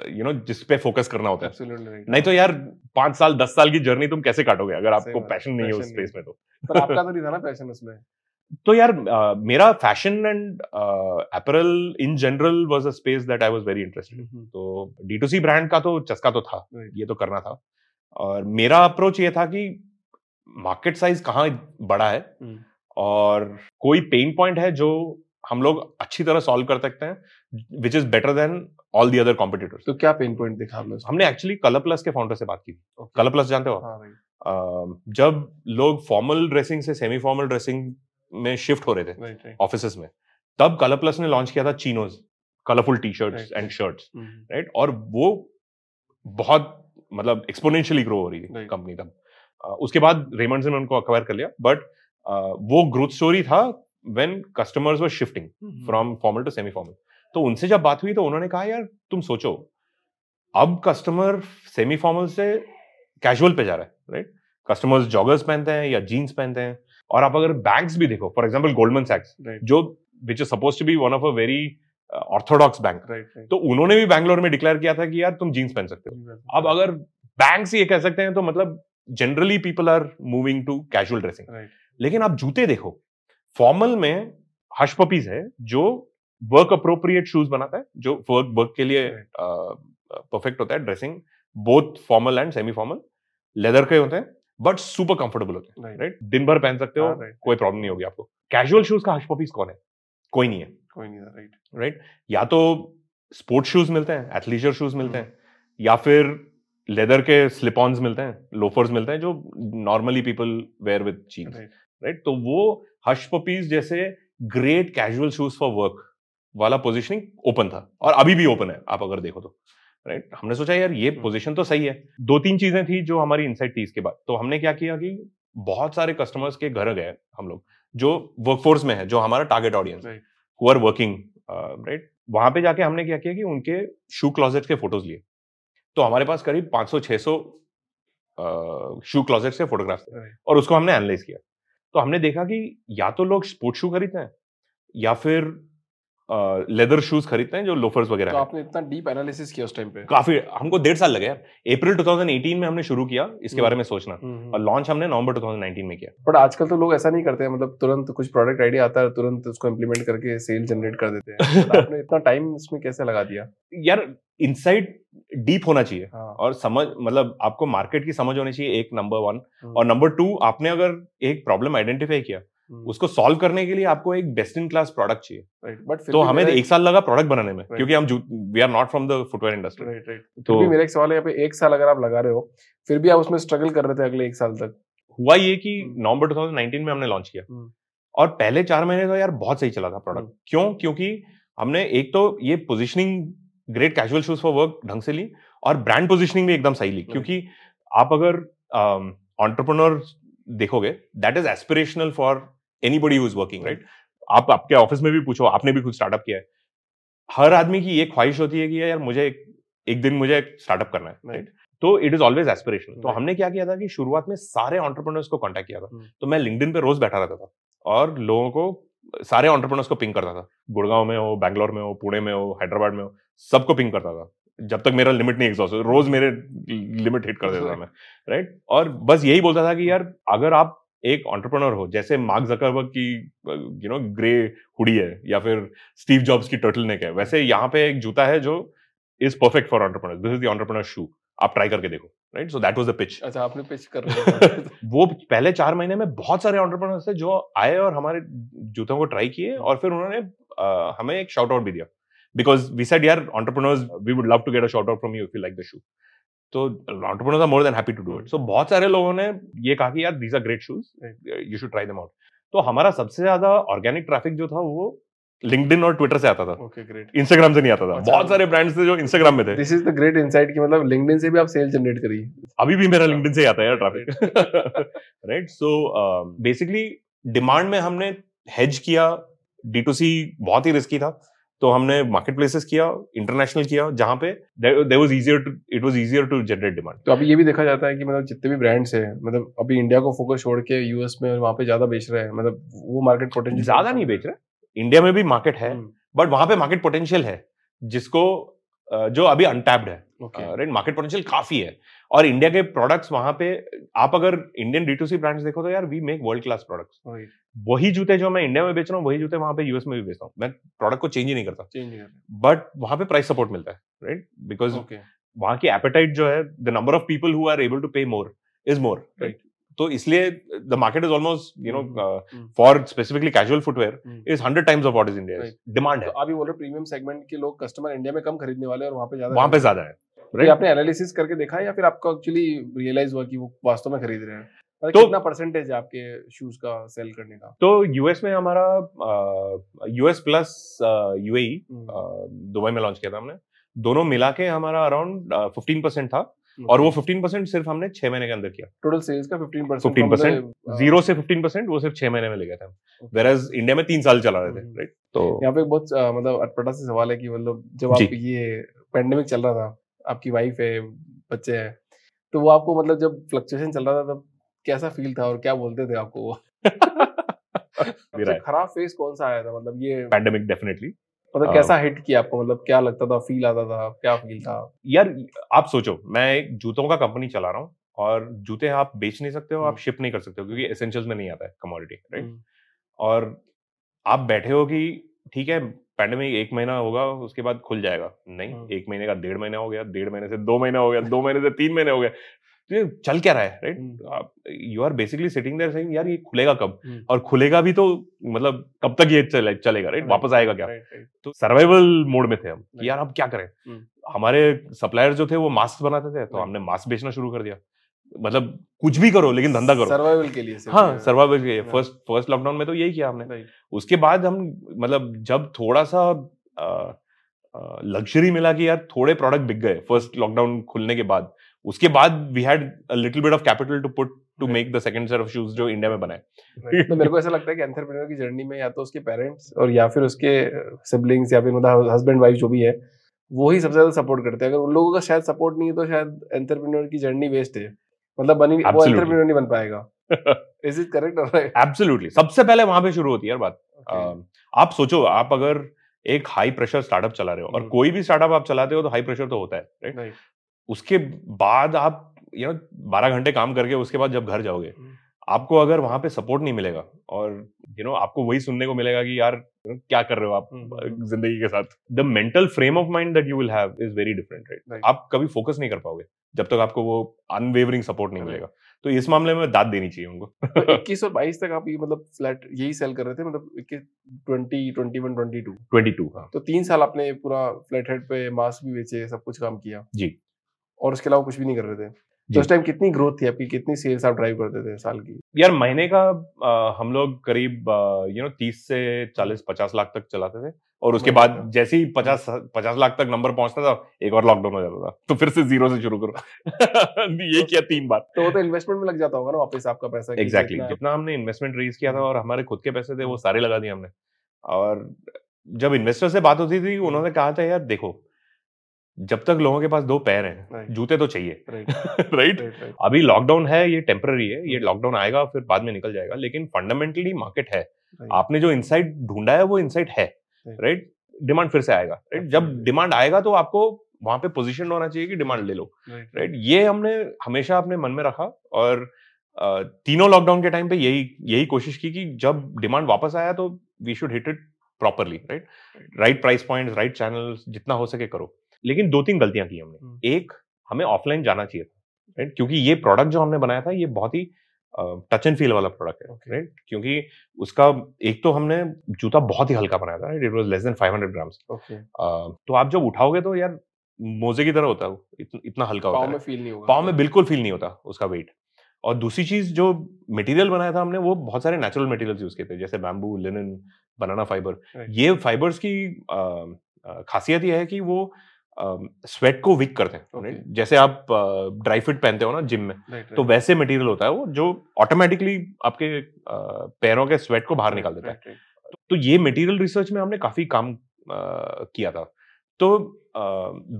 यू नो जिस पे फोकस करना होता है। Absolutely नहीं तो यार पाँच साल दस साल की जर्नी तुम कैसे काटोगे? अगर आपको पैशन नहीं है उस स्पेस में तो। पर आपका तो नहीं था ना पैशन उसमें? तो यार मेरा fashion and apparel in general was a space that I was very interested तो डी टू सी ब्रांड का तो चस्का तो था Right. ये तो करना था। और मेरा अप्रोच ये था कि मार्केट साइज़ कहाँ बड़ा है हम्म, और कोई पेन पॉइंट है जो हम लोग अच्छी तरह सॉल्व कर सकते हैं which is better than all the other competitors तो क्या पेन पॉइंट देखा उसमें? हमने एक्चुअली कलर प्लस के फाउंडर से बात की Okay. कलर प्लस जानते हो हाँ भाई। अ, जब लोग फॉर्मल ड्रेसिंग से सेमी फॉर्मल ड्रेसिंग में शिफ्ट हो रहे थे ऑफ़िस में। तब कलर प्लस ने लॉन्च किया था chinos colourful T shirt and. Shirts hmm, right और वो बहुत मतलब एक्सपोनेंशियली ग्रो हो रही थी कंपनी तब। उसके बाद रेमंड्स ने उनको अक्वायर कर लिया बट वो ग्रोथ स्टोरी था when customers were shifting from formal to semi formal तो उनसे जब बात हुई तो उन्होंने कहा यार तुम सोचो अब कस्टमर सेमी फॉर्मल से कैजुअल पे जा रहा है राइट कस्टमर्स जॉगर्स पहनते हैं या जीन्स पहनते हैं और आप अगर बैग्स भी देखो फॉर एग्जांपल गोल्डमन सैक्स जो which is suppose to be one of a very orthodox bank तो उन्होंने भी बैंगलोर में डिक्लेयर किया था कि यार तुम जीन्स पहन सकते हो। अब अगर बैंक्स ये कह सकते हैं तो मतलब generally people are moving to casual dressing लेकिन आप जूते देखो फॉर्मल में हश पपीज है जो वर्क अप्रोप्रिएट शूज़ बनाता है जो वर्क वर्क के लिए परफेक्ट होता है dressing both formal and semi formal leather के होते हैं बट सुपर कंफर्टेबल होते हैं राइट दिन भर पहन सकते हो हाँ, कोई प्रॉब्लम नहीं होगी आपको। कैजुअल शूज़ का हश पपीज कौन है? कोई नहीं है। कोई नहीं था राइट राइट या तो स्पोर्ट्स शूज़ मिलते हैं एथलीजर शूज़ मिलते हैं या फिर लेदर के स्लिप ऑन्स मिलते हैं लोफर्स मिलते हैं जो normally people wear with right right तो वो हश पपीज जैसे great casual shoes for work वाला पोजीशनिंग ओपन था और अभी भी ओपन है आप अगर देखो तो। राइट हमने सोचा यार ये हम्म। पोजीशन तो सही है। दो तीन चीज़ें थी जो हमारी इनसाइट थी इसके बाद। तो हमने क्या किया कि बहुत सारे कस्टमर्स के घर गए हम लोग जो वर्कफोर्स में है जो हमारा target audience Right. Who are working right वहाँ पे जाके हमने क्या किया कि उनके शू क्लॉजेट के फ़ोटोज़ लिए। तो हमारे पास करीब 500-600 शू क्लोजेट से फोटोग्राफ थे और उसको हमने एनालाइज किया। तो हमने देखा कि या तो लोग स्पोर्ट्स शू खरीदते हैं या फिर लेदर शूज़ खरीदते हैं जो लोफर्स वगैरह तो आपने इतना डीप एनालिसिस किया उस टाइम पे। काफ़ी हमको डेढ़ साल लगे यार अप्रैल 2018 में हमने शुरू किया इसके हम्म। बारे में सोचना। हम्म, और लॉन्च हमने नवंबर 2019 में किया। बट आजकल तो लोग ऐसा नहीं करते हैं मतलब तुरंत कुछ प्रोडक्ट आइडिया आता है तुरंत उसको इम्प्लीमेंट करके सेल जनरेट कर देते हैं। [LAUGHS] But आपने इतना टाइम इसमें कैसे लगा दिया? यार इनसाइट डीप होना चाहिए। हाँ। और समझ मतलब आपको मार्केट की समझ होनी चाहिए एक नंबर वन हम्म, और नंबर टू आपने अगर एक प्रॉब्लम आइडेंटिफाई किया हम्म, उसको सॉल्व करने के लिए आपको एक बेस्ट इन क्लास प्रोडक्ट चाहिए। बट तो हमें एक साल लगा प्रोडक्ट बनाने में Right. क्योंकि हम we are not from the footwear industry right right तो- भी मेरा एक सवाल है यहाँ पे एक साल अगर आप लगा रहे हो फिर भी आप उसमें स्ट्रगल कर रहे थे अगले एक साल तक? हुआ ये कि हम्म। नवंबर 2019 में हमने लॉन्च किया। हम्म। और पहले चार महीने तो यार बहुत सही चला था प्रोडक्ट हम्म। क्यों? क्योंकि हमने एक तो ये positioning great casual shoes for work ढंग से ली और ब्रांड पोजिशनिंग भी एकदम सही ली। क्योंकि आप अगर ऑन्टरप्रनोर देखोगे that is aspirational for anybody who is working right आप आपके ऑफ़िस में भी पूछो आपने भी खुद स्टार्टअप किया है। हर आदमी की ये ख्वाहिश होती है कि यार मुझे एक, एक दिन मुझे स्टार्टअप करना है राइट Right. तो इट इज़ ऑलवेज एस्पिरेशनल तो हमने क्या किया था कि शुरुआत में सारे ऑन्टरप्रनर्स को कांटेक्ट किया था। हम्म। तो मैं लिंक्डइन पे रोज बैठा रहता था और लोगों को सारे ऑन्टरप्रनर्स को पिंग करता था। गुड़गांव में हो बैंगलोर में हो पुणे में हो हैदराबाद में हो सबको पिंग करता था। जब तक मेरा लिमिट नहीं एग्जॉस्ट रोज मेरे लिमिट हिट कर देता था मैं राइट और बस यही बोलता था कि यार अगर आप एक ऑन्टरप्रनर हो जैसे मार्क जकरबर्ग की यू नो ग्रे हुडी है या फिर स्टीव जॉब्स की टर्टल नेक है वैसे यहाँ पे एक जूता है जो is perfect for entrepreneur this is the entrepreneur shoe आप ट्राई करके देखो right so that was the pitch अच्छा आपने पिच कर [LAUGHS] वो पहले चार महीने में बहुत सारे ऑन्टरप्रनर्स थे जो आए और हमारे जूतों को ट्राई किए और फिर उन्होंने हमें एक शाउट आउट भी दिया। बिकॉज़ वी सेड यार entrepreneurs we would love to get a shout out from you if you like the shoe तो entrepreneurs are more than happy to do it so बहुत सारे लोगों ने ये कहा कि यार these are great shoes you should try them out तो हमारा सबसे ज़्यादा ऑर्गेनिक ट्रैफ़िक जो था वो लिंक्डइन और ट्विटर से आता था। ओके ग्रेट इंस्टाग्राम से नहीं आता था। अच्छा। बहुत सारे ब्रांड्स थे जो इंस्टाग्राम में थे। This is the great insight की मतलब लिंक्डइन से भी आप सेल जनरेट करिए अभी भी मेरा लिंक्डइन से आता है यार traffic right so basically demand में हमने हेज किया। डी टू सी बहुत ही रिस्की था। तो हमने मार्केट प्लेसेस किया इंटरनेशनल किया जहाँ पे there was easier to it was easier to generate demand तो अभी ये भी देखा जाता है कि मतलब जितने भी ब्रांड्स हैं मतलब अभी इंडिया को फोकस छोड़ के यूएस में वहाँ पे ज़्यादा बेच रहे हैं मतलब वो मार्केट पोटेंशियल ज़्यादा नहीं बेच रहे। इंडिया में भी मार्केट है हम्म, बट वहाँ पे मार्केट पोटेंशियल है जिसको जो अभी अनटैप्ड है। राइट मार्केट पोटेंशियल काफ़ी है। और इंडिया के प्रोडक्ट्स वहाँ पे आप अगर Indian D to C brands देखो तो यार we make world class products वही। जूते जो मैं इंडिया में बेच रहा हूँ वही जूते वहाँ पे यूएस में भी बेचता हूँ। मैं प्रोडक्ट को चेंज ही नहीं करता। बट वहाँ पे प्राइस सपोर्ट मिलता है राइट बिकॉज़ वहाँ की एपेटाइट जो है the number of people who are able to pay more is more Right. तो इसलिए the market is almost you know. For specifically casual footwear. Is hundred times of what is India demand है तो अभी बोल रहे premium segment के लोग customer India में कम खरीदने वाले और वहाँ पे ज़्यादा वहाँ पे ज़्यादा है। ये right? आपने एनालिसिस करके देखा है या फिर आपको एक्चुअली रियलाइज़ हुआ कि वो वास्तव में खरीद रहे हैं? मतलब तो- कितना परसेंटेज है आपके शूज़ का सेल करने का? तो यूएस में हमारा US plus UAE hmm, Dubai में लॉन्च किया था हमने। दोनों मिला के हमारा अराउंड फिफ्टीन परसेंट था और वो फिफ्टीन परसेंट सिर्फ़ हमने छह महीने के अंदर किया। टोटल सेल्स का 15 परसेंट 15% ज़ीरो से फिफ्टीन परसेंट वो सिर्फ़ छह महीने में ले गए थे वेर एज इंडिया में तीन साल चला रहे थे हम्म। राइट तो यहाँ पे बहुत मतलब अटपटा से सवाल है कि मतलब जब आप ये पेंडेमिक चल रहा था आपकी वाइफ है बच्चे हैं। तो वो आपको मतलब जब फ्लक्चुएशन चल रहा था तब कैसा फील था और क्या बोलते थे आपको वो? [LAUGHS] खराब फेस कौन सा आया था? मतलब ये पैंडेमिक डेफिनेटली मतलब। कैसा हिट किया आपको? मतलब क्या लगता था? फील आता था? क्या फील था? यार आप सोचो मैं एक जूतों का कंपनी चला रहा हूँ और जूते आप बेच नहीं सकते हो आप हम्म। शिप नहीं कर सकते हो क्योंकि एसेंशियल्स में नहीं आता है कमोडिटी राइट हम्म, और आप बैठे हो कि ठीक है पैंडेमिक एक महीना होगा उसके बाद खुल जाएगा नहीं हम्म। एक महीने का डेढ़ महीना हो गया डेढ़ महीने से दो महीना हो गया दो महीने से तीन महीने हो गया तो ये चल क्या रहा है राइट। आप you are basically sitting there saying यार ये खुलेगा कब हम्म। और खुलेगा भी तो मतलब कब तक ये चले, चलेगा राइट वापस आएगा क्या तो सर्वाइवल मोड में थे हम Right. कि यार अब क्या करें हम्म। हमारे सप्लायर जो थे वो मास्क बनाते थे तो हमने मास्क बेचना शुरू कर दिया मतलब कुछ भी करो लेकिन धंधा करो। सर्वाइवल के लिए हाँ सर्वाइवल के Right. फ़र्स्ट फ़र्स्ट लॉकडाउन में तो यही किया हमने। उसके बाद हम मतलब जब थोड़ा सा लग्जरी मिला कि यार थोड़े प्रोडक्ट बिक गए फ़र्स्ट लॉकडाउन खुलने के बाद। उसके बाद we had a little bit of capital to put to make the second set of shoes जो इंडिया में बनाए तो मेरे को ऐसा लगता है कि एंटरप्रेन्योर की जर्नी में या तो उसके पेरेंट्स और या फिर उसके सिबलिंग्स या फिर मतलब हस्बैंड वाइफ जो भी है वो ही सबसे ज़्यादा सपोर्ट करते हैं। अगर उन लोगों का शायद सपोर्ट नहीं है तो शायद एंटरप्रेन्योर की जर्नी वेस्ट है। मतलब बनी वो एंटरप्रेन्योर नहीं बन पाएगा। इज़ इट करेक्ट और राइट एब्सोल्युटली सबसे पहले वहाँ पे शुरू होती है यार बात। अम, आप सोचो आप अगर एक हाई प्रेशर स्टार्टअप चला रहे हो और हम्म। कोई भी स्टार्टअप आप चलाते हो तो हाई प्रेशर तो होता है राइट राइट उसके बाद आप यू नो बारह घंटे काम करके उसके बाद जब घर जाओगे हम्म। आपको अगर वहाँ पे सपोर्ट नहीं मिलेगा और यू you नो know, आपको वही सुनने को मिलेगा कि यार क्या कर रहे हो आप हम्म। ज़िंदगी के साथ। The mental frame of mind that you will have is very different right आप कभी फोकस नहीं कर पाओगे जब तक आपको वो अनवेवरिंग सपोर्ट नहीं मिलेगा। तो इस मामले में दाद देनी चाहिए उनको। इक्कीस 21 और 22 तक आप ये मतलब फ्लैट यही सेल कर रहे थे मतलब 21 20 21 22 22 हाँ। तो तीन साल आपने पूरा फ्लैट हेड पे मास्क भी बेचे सब कुछ काम किया। जी। और उसके अलावा कुछ भी नहीं कर रहे थे। तो उस टाइम कितनी ग्रोथ थी आपकी? कितनी सेल्स आप ड्राइव करते थे साल की? यार महीने का आ, हम लोग करीब यू नो तीस से चालीस पचास लाख तक चलाते थे। और उसके बाद जैसे ही पचास पचास लाख तक नंबर पहुँचता था एक और लॉकडाउन हो जाता था। तो फिर से ज़ीरो से शुरू करो। [LAUGHS] ये किया तीन बार। तो वो तो इन्वेस्टमेंट में लग जाता होगा ना वापस आपका पैसा एग्जैक्टली जितना- जितना हमने इन्वेस्टमेंट रेज किया था और हमारे खुद के पैसे थे वो सारे लगा दिए हमने। और जब इन्वेस्टर से बात होती थी उन्होंने कहा था यार देखो जब तक लोगों के पास दो पैर हैं जूते तो चाहिए। राइट [LAUGHS] अभी लॉकडाउन है ये टेम्पररी है ये लॉकडाउन आएगा फिर बाद में निकल जाएगा लेकिन फंडामेंटली मार्केट है। आपने जो इनसाइट ढूंढा है वो इनसाइट है। Right. राइट डिमांड फिर से आएगा। राइट जब डिमांड आएगा तो आपको वहाँ पे पोजिशन होना चाहिए कि डिमांड ले लो। राइट राइट ये हमने हमेशा अपने मन में रखा और तीनों लॉकडाउन के टाइम पे यही यही कोशिश की कि जब डिमांड वापस आया तो we should hit it properly right right price point right channel जितना हो सके करो। लेकिन दो तीन गलतियाँ की हमने। हम्म। एक हमें ऑफलाइन जाना चाहिए था राइट क्योंकि ये प्रोडक्ट जो हमने बनाया था ये बहुत ही टच एंड फील वाला प्रोडक्ट है. राइट क्योंकि उसका एक तो हमने जूता बहुत ही हल्का बनाया था right it was less than 500 grams तो आप जब उठाओगे तो यार मोजे की तरह होता है इतना, इतना हल्का होता है। में फील नहीं होगा। पाँव में बिल्कुल फील नहीं होता उसका वेट और दूसरी चीज़ जो मटेरियल बनाया था हमने वो बहुत सारे नेचुरल मटेरियल्स यूज़ किए थे जैसे बैम्बू लिनन बनाना फाइबर ये फाइबर्स की खासियत यह है कि वो स्वेट को वीक करते हैं Okay. जैसे आप ड्राई फिट पहनते हो ना जिम में राइट तो वैसे मटेरियल होता है वो जो ऑटोमेटिकली आपके पैरों के स्वेट को बाहर निकाल देता है। तो ये मटेरियल रिसर्च में हमने काफ़ी काम किया था। तो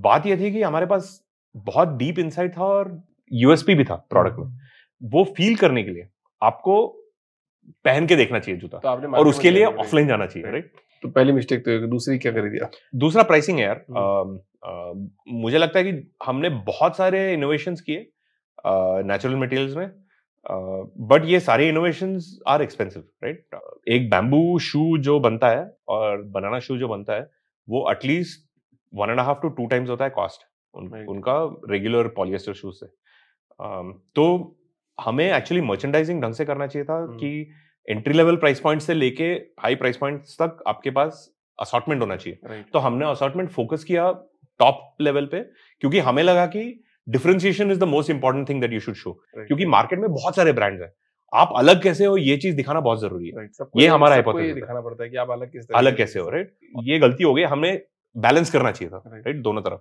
बात यह थी कि हमारे पास बहुत डीप इंसाइट था और यूएसपी भी था प्रोडक्ट में। वो फील करने के लिए आपको पहन के देखना चाहिए जूता तो और उसके लिए ऑफलाइन जाना चाहिए राइट तो पहली मिस्टेक तो दूसरी क्या कर दिया दूसरा प्राइसिंग है यार। आ, आ, मुझे लगता है कि हमने बहुत सारे इनोवेशंस किए नेचुरल मटेरियल्स में बट uh, ये सारे इनोवेशन आर एक्सपेंसिव राइट एक बैम्बू शू जो बनता है और बनाना शू जो बनता है वो at least one and half to two times होता है कॉस्ट उन, उनका रेगुलर पॉलिएस्टर शूज़ से। um, तो हमें एक्चुअली मर्चेंडाइजिंग ढंग से करना चाहिए था hmm. कि एंट्री लेवल प्राइस पॉइंट से लेके हाई प्राइस पॉइंट तक आपके पास असॉर्टमेंट होना चाहिए। Right. तो हमने असॉर्टमेंट फोकस किया टॉप लेवल पे क्योंकि हमें लगा कि differentiation is the most important thing that you should show क्योंकि मार्केट में बहुत सारे ब्रांड्स हैं। आप अलग कैसे हो ये चीज़ दिखाना बहुत ज़रूरी है। Right. ये हमारा दिखाना पड़ता है कि आप अलग किस अलग कैसे हो राइट ये गलती हो गई हमें बैलेंस करना चाहिए था राइट दोनों तरफ़।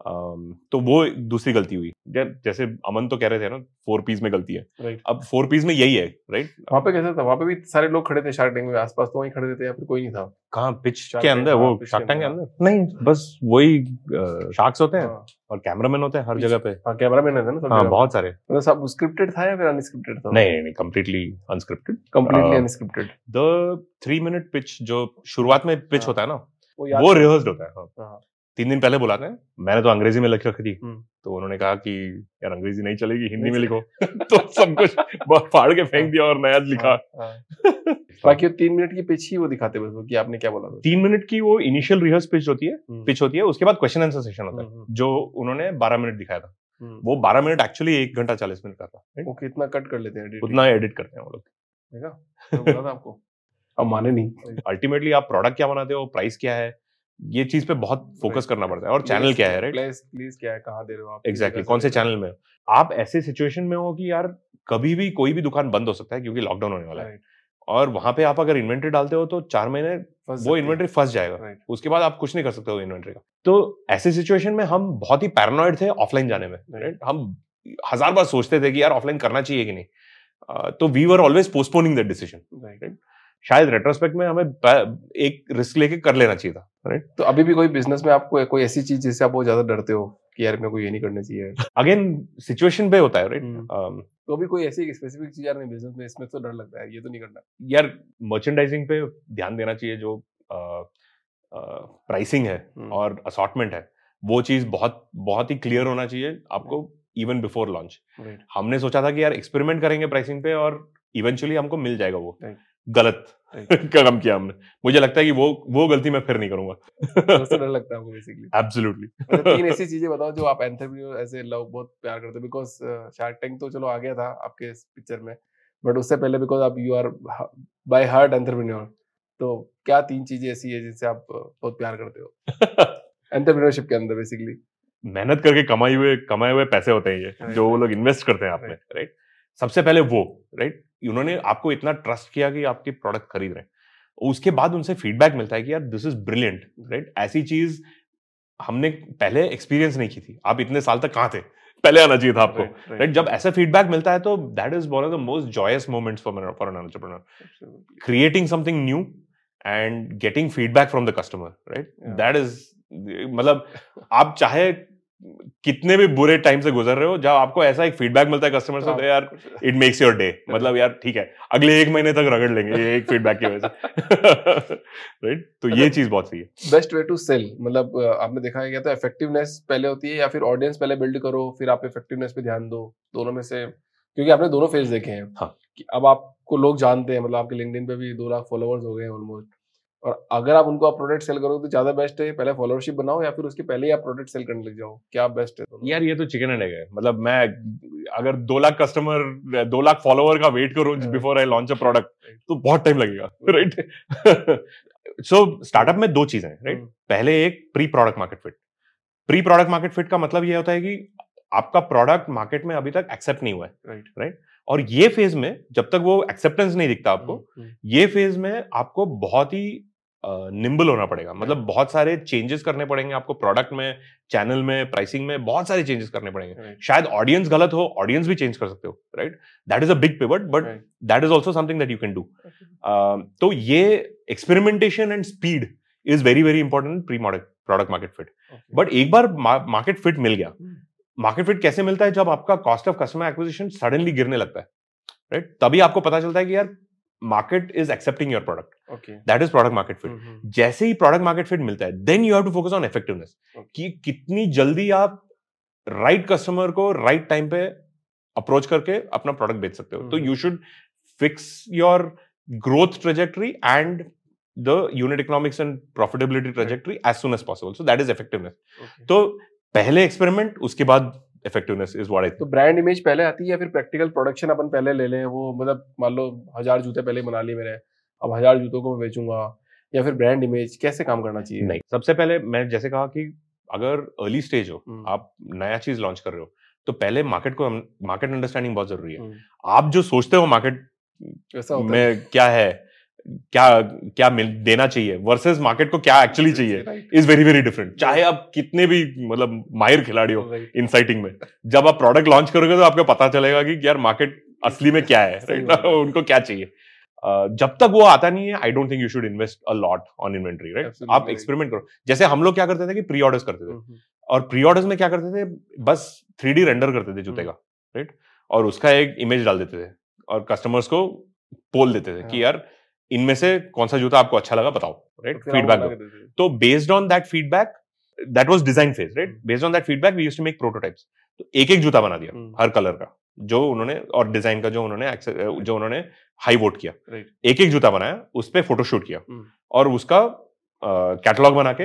तो वो दूसरी गलती हुई। जैसे अमन तो कह रहे थे ना फोर पीस में गलती है। Right. अब फोर पीस में यही है राइट वहाँ पे कैसा था? वहाँ पे भी सारे लोग खड़े थे शार्क टैंक में आसपास तो वहीं खड़े थे या फिर कोई नहीं था? कहाँ? पिच के अंदर? वो शार्क टैंक के अंदर। नहीं बस वही शार्क्स होते हैं हाँ। और कैमरामैन होते हैं हर जगह पे। हाँ कैमरामैन है ना हाँ बहुत सारे। मतलब सब स्क्रिप्टेड था या फिर अनस्क्रिप्टेड था? नहीं नहीं completely unscripted completely unscripted the three minute pitch जो शुरुआत में पिच हाँ। होता है ना वो रिहर्स्ड होता है। हाँ। तीन दिन पहले बुलाते हैं। मैंने तो अंग्रेज़ी में लिख रखी थी। हम्म। तो उन्होंने कहा कि यार अंग्रेज़ी नहीं चलेगी हिंदी में लिखो। [LAUGHS] तो सब कुछ फाड़ के फेंक दिया और नया लिखा। हाँ, हाँ। बाकी तीन मिनट की पिच ही वो दिखाते बस कि आपने क्या बोला तीन मिनट की वो इनिशियल रिहर्स पिच होती है पिच हम्म। होती है उसके बाद क्वेश्चन आंसर सेशन होता है हम्म, जो उन्होंने बारह मिनट दिखाया था। वो बारह मिनट एक्चुअली एक घंटा चालीस मिनट का था वो कितना कट कर लेते हैं उतना एडिट करते हैं वो लोग। आपको। [LAUGHS] अब माने नहीं। अल्टीमेटली आप प्रोडक्ट क्या बनाते हो प्राइस क्या है? ये चीज़ पे बहुत फोकस करना पड़ता है। और चैनल क्या है राइट प्लेस प्लीज़ क्या है कहाँ दे रहे हो आप? एग्जैक्टली कौन से चैनल में आप ऐसे सिचुएशन में हो कि यार कभी भी कोई भी दुकान बंद हो सकता है क्योंकि लॉकडाउन होने वाला है। और वहाँ पे आप अगर इन्वेंट्री डालते हो तो चार महीने वो इन्वेंट्री फंस जाएगा। उसके बाद आप कुछ नहीं कर सकते हो इन्वेंट्री का। तो ऐसे सिचुएशन में हम बहुत ही पैरानॉइड थे ऑफलाइन जाने में राइट हम हज़ार बार सोचते थे कि यार ऑफलाइन करना चाहिए कि नहीं। तो we were always postponing that decision right शायद रेट्रोस्पेक्ट में हमें एक रिस्क लेके कर लेना चाहिए था राइट तो अभी भी कोई बिज़नेस में आपको कोई ऐसी चीज़ जिससे आप बहुत ज़्यादा डरते हो कि यार मेरे को ये नहीं करना चाहिए? अगेन सिचुएशन पे होता है राइट हम्म। um, तो अभी कोई ऐसी स्पेसिफिक चीज़ यार नहीं बिज़नेस में इसमें तो डर लगता है ये तो नहीं करना। यार मर्चेंडाइजिंग पे ध्यान देना चाहिए जो प्राइसिंग है हम्म। और असॉटमेंट है वो चीज़ बहुत बहुत ही क्लियर होना चाहिए आपको इवन बिफोर लॉन्च हमने सोचा था कि यार एक्सपेरिमेंट करेंगे प्राइसिंग पे और इवेंचुअली हमको मिल जाएगा वो। गलत [LAUGHS] कदम किया हमने। मुझे लगता है कि वो वो गलती मैं फिर नहीं करूँगा। [LAUGHS] तो डर लगता है आपको बेसिकली एब्सोल्युटली मतलब तीन [LAUGHS] ऐसी चीज़ें बताओ जो आप एंटरप्रेन्योर ऐसे लव बहुत प्यार करते बिकॉज़ शार्क टैंक तो चलो आ गया था आपके इस पिक्चर में। बट उससे पहले बिकॉज़ आप you are by heart entrepreneur तो क्या तीन चीज़ें ऐसी है जिससे आप बहुत प्यार करते हो? एंटरप्रेन्योरशिप के अंदर बेसिकली मेहनत करके कमाई हुए कमाए हुए पैसे होते हैं ये जो वो लोग इन्वेस्ट करते हैं आप में राइट सबसे पहले वो राइट उन्होंने आपको इतना ट्रस्ट किया कि आपके प्रोडक्ट खरीद रहे हैं। उसके बाद उनसे फीडबैक मिलता है कि यार दिस इज़ ब्रिलियंट राइट ऐसी चीज़ हमने पहले एक्सपीरियंस नहीं की थी। आप इतने साल तक कहाँ थे? पहले आना चाहिए था आपको राइट right, right. जब ऐसा फीडबैक मिलता है तो that is one of the most joyous moments for for an entrepreneur creating something new and getting feedback from the customer right that is मतलब आप चाहे कितने भी बुरे टाइम से गुजर रहे हो जब आपको ऐसा एक फीडबैक मिलता है कस्टमर से तो यार इट मेक्स योर डे मतलब यार ठीक है अगले एक महीने तक रगड़ लेंगे ये एक फीडबैक की वजह से। [LAUGHS] राइट तो ये चीज़ बहुत सही है। बेस्ट वे टू सेल मतलब आपने देखा है क्या तो इफेक्टिवनेस पहले होती है या फिर ऑडियंस पहले बिल्ड करो फिर आप इफेक्टिवनेस पे ध्यान दो दोनों में से क्योंकि आपने दोनों फ़ेज़ देखे हैं। हाँ. कि अब आपको लोग जानते हैं मतलब आपके लिंक्डइन पे भी दो लाख फॉलोअर्स हो गए ऑलमोस्ट और अगर आप उनको आप प्रोडक्ट सेल करोगे तो ज़्यादा बेस्ट है पहले फॉलोअरशिप बनाओ या फिर उसके पहले ही आप प्रोडक्ट सेल करने लग जाओ क्या बेस्ट है यार ये तो चिकन एंड एग है। मतलब मैं अगर दो लाख कस्टमर दो लाख फॉलोअर का वेट करूँ before I launch a product तो बहुत टाइम लगेगा राइट सो स्टार्टअप में दो चीज़ें राइट हम्म। पहले एक pre product market fit pre product market fit का मतलब ये होता है कि आपका प्रोडक्ट मार्केट में अभी तक एक्सेप्ट नहीं हुआ है राइट right. Right right? और ये फ़ेज़ में जब तक वो एक्सेप्टेंस नहीं दिखता आपको हम्म, हम्म। ये फ़ेज़ में आपको बहुत ही निम्बल होना पड़ेगा। मतलब बहुत सारे चेंजेस करने पड़ेंगे आपको प्रोडक्ट में चैनल में प्राइसिंग में बहुत सारे चेंजेस करने पड़ेंगे। शायद ऑडियंस गलत हो ऑडियंस भी चेंज कर सकते हो right that is a big pivot but that is also something that you can do तो ये experimentation and speed is very very important pre product market fit but एक बार मार्केट फिट मिल गया। Hmm. Market fit कैसे मिलता है? जब आपका cost of customer acquisition suddenly गिरने लगता है राइट तभी आपको पता चलता है कि यार market is accepting your product Okay. That is product market fit जैसे ही प्रोडक्ट मार्केट फिट मिलता है then you have to focus on effectiveness कि कितनी जल्दी आप राइट right कस्टमर को राइट right टाइम पे अप्रोच करके अपना प्रोडक्ट बेच सकते हो। तो। You should fix your growth trajectory and the unit economics and profitability trajectory as soon as possible so that is effectiveness तो पहले एक्सपेरिमेंट उसके बाद इफेक्टिवनेस इज़ व्हाट आई तो ब्रांड इमेज पहले आती है या फिर प्रैक्टिकल प्रोडक्शन अपन पहले ले लें वो मतलब मान लो हज़ार जूते पहले बना लिए मैंने अब हज़ार जूतों को मैं बेचूँगा या फिर ब्रांड इमेज कैसे काम करना चाहिए? नहीं सबसे पहले मैं जैसे कहा कि अगर अर्ली स्टेज हो हम्म। आप नया चीज़ लॉन्च कर रहे हो तो पहले मार्केट को मार्केट अंडरस्टैंडिंग बहुत ज़रूरी है। हम्म, आप जो सोचते हो मार्केट में क्या है क्या क्या मिल देना चाहिए वर्सेस मार्केट को क्या एक्चुअली चाहिए इज़ वेरी वेरी डिफरेंट चाहे आप कितने भी मतलब माहिर खिलाड़ी हो Right. इनसाइटिंग में। जब आप प्रोडक्ट लॉन्च करोगे तो आपको पता चलेगा कि यार मार्केट असली में क्या है? बात [LAUGHS] उनको क्या चाहिए? जब तक वो आता नहीं है I don't think you should invest a lot on inventory right आप एक्सपेरिमेंट करो। जैसे हम लोग क्या करते थे कि प्री ऑर्डर्स करते थे। हम्म, और प्री ऑर्डर्स में क्या करते थे? बस थ्री डी रेंडर करते थे जूते हम्म। का राइट और उसका एक इमेज डाल देते थे। और कस्टमर्स को पोल देते थे हाँ। कि यार इनमें से कौन सा जूता आपको अच्छा लगा बताओ राइट फीडबैक। तो based on that feedback that was design phase right hmm. Based on that feedback we used to make prototypes तो एक एक जूता बना दिया हम्म। हर कलर का जो उन्होंने और डिज़ाइन का जो उन्होंने जो उन्होंने हाई वोट किया Right. एक एक जूता बनाया उस पर फोटोशूट किया हम्म। और उसका कैटलॉग uh, बना के